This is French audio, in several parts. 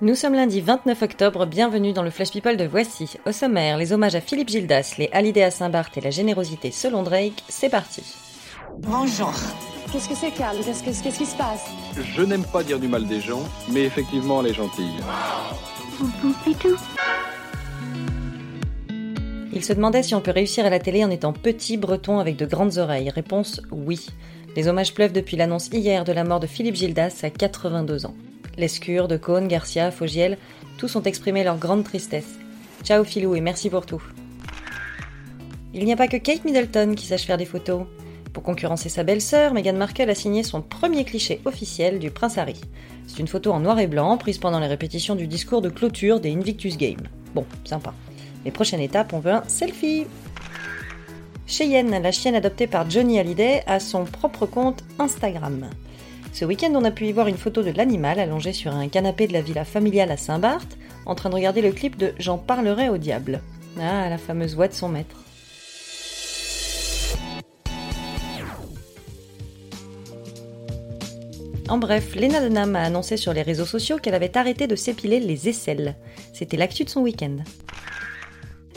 Nous sommes lundi 29 octobre, bienvenue dans le Flash People de Voici. Au sommaire, les hommages à Philippe Gildas, les Hallyday à Saint-Barth et la générosité selon Drake, c'est parti. Bonjour. Qu'est-ce que c'est, Carl Qu'est-ce que- qu'est-ce qui se passe? Je n'aime pas dire du mal des gens, mais effectivement, elle est gentille. Il se demandait si on peut réussir à la télé en étant petit, breton avec de grandes oreilles. Réponse oui. Les hommages pleuvent depuis l'annonce hier de la mort de Philippe Gildas à 82 ans. Lescure, De Garcia, Fogiel, tous ont exprimé leur grande tristesse. Ciao Philou et merci pour tout. Il n'y a pas que Kate Middleton qui sache faire des photos. Pour concurrencer sa belle-sœur, Meghan Markle a signé son premier cliché officiel du prince Harry. C'est une photo en noir et blanc prise pendant les répétitions du discours de clôture des Invictus Games. Bon, sympa. Mais prochaine étape, on veut un selfie. Cheyenne, la chienne adoptée par Johnny Hallyday, a son propre compte Instagram. Ce week-end, on a pu y voir une photo de l'animal allongé sur un canapé de la villa familiale à Saint-Barth, en train de regarder le clip de J'en parlerai au diable. Ah, la fameuse voix de son maître. En bref, Lena Dunham a annoncé sur les réseaux sociaux qu'elle avait arrêté de s'épiler les aisselles. C'était l'actu de son week-end.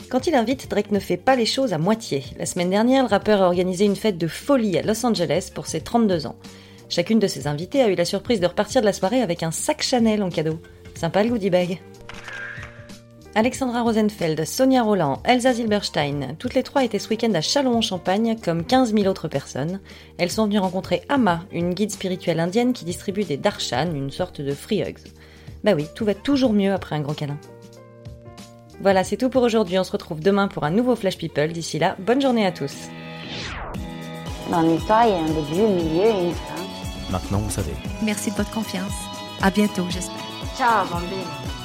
Quand il invite, Drake ne fait pas les choses à moitié. La semaine dernière, le rappeur a organisé une fête de folie à Los Angeles pour ses 32 ans. Chacune de ses invitées a eu la surprise de repartir de la soirée avec un sac Chanel en cadeau. Sympa le goodie bag. Alexandra Rosenfeld, Sonia Roland, Elsa Zilberstein, toutes les trois étaient ce week-end à Châlons-en-Champagne, comme 15 000 autres personnes. Elles sont venues rencontrer Amma, une guide spirituelle indienne qui distribue des darshan, une sorte de free hugs. Bah oui, tout va toujours mieux après un gros câlin. Voilà, c'est tout pour aujourd'hui. On se retrouve demain pour un nouveau Flash People. D'ici là, bonne journée à tous. Dans l'histoire, il y a un début, un milieu et une fin. Maintenant, vous savez. Merci de votre confiance. À bientôt, j'espère. Ciao, bambine.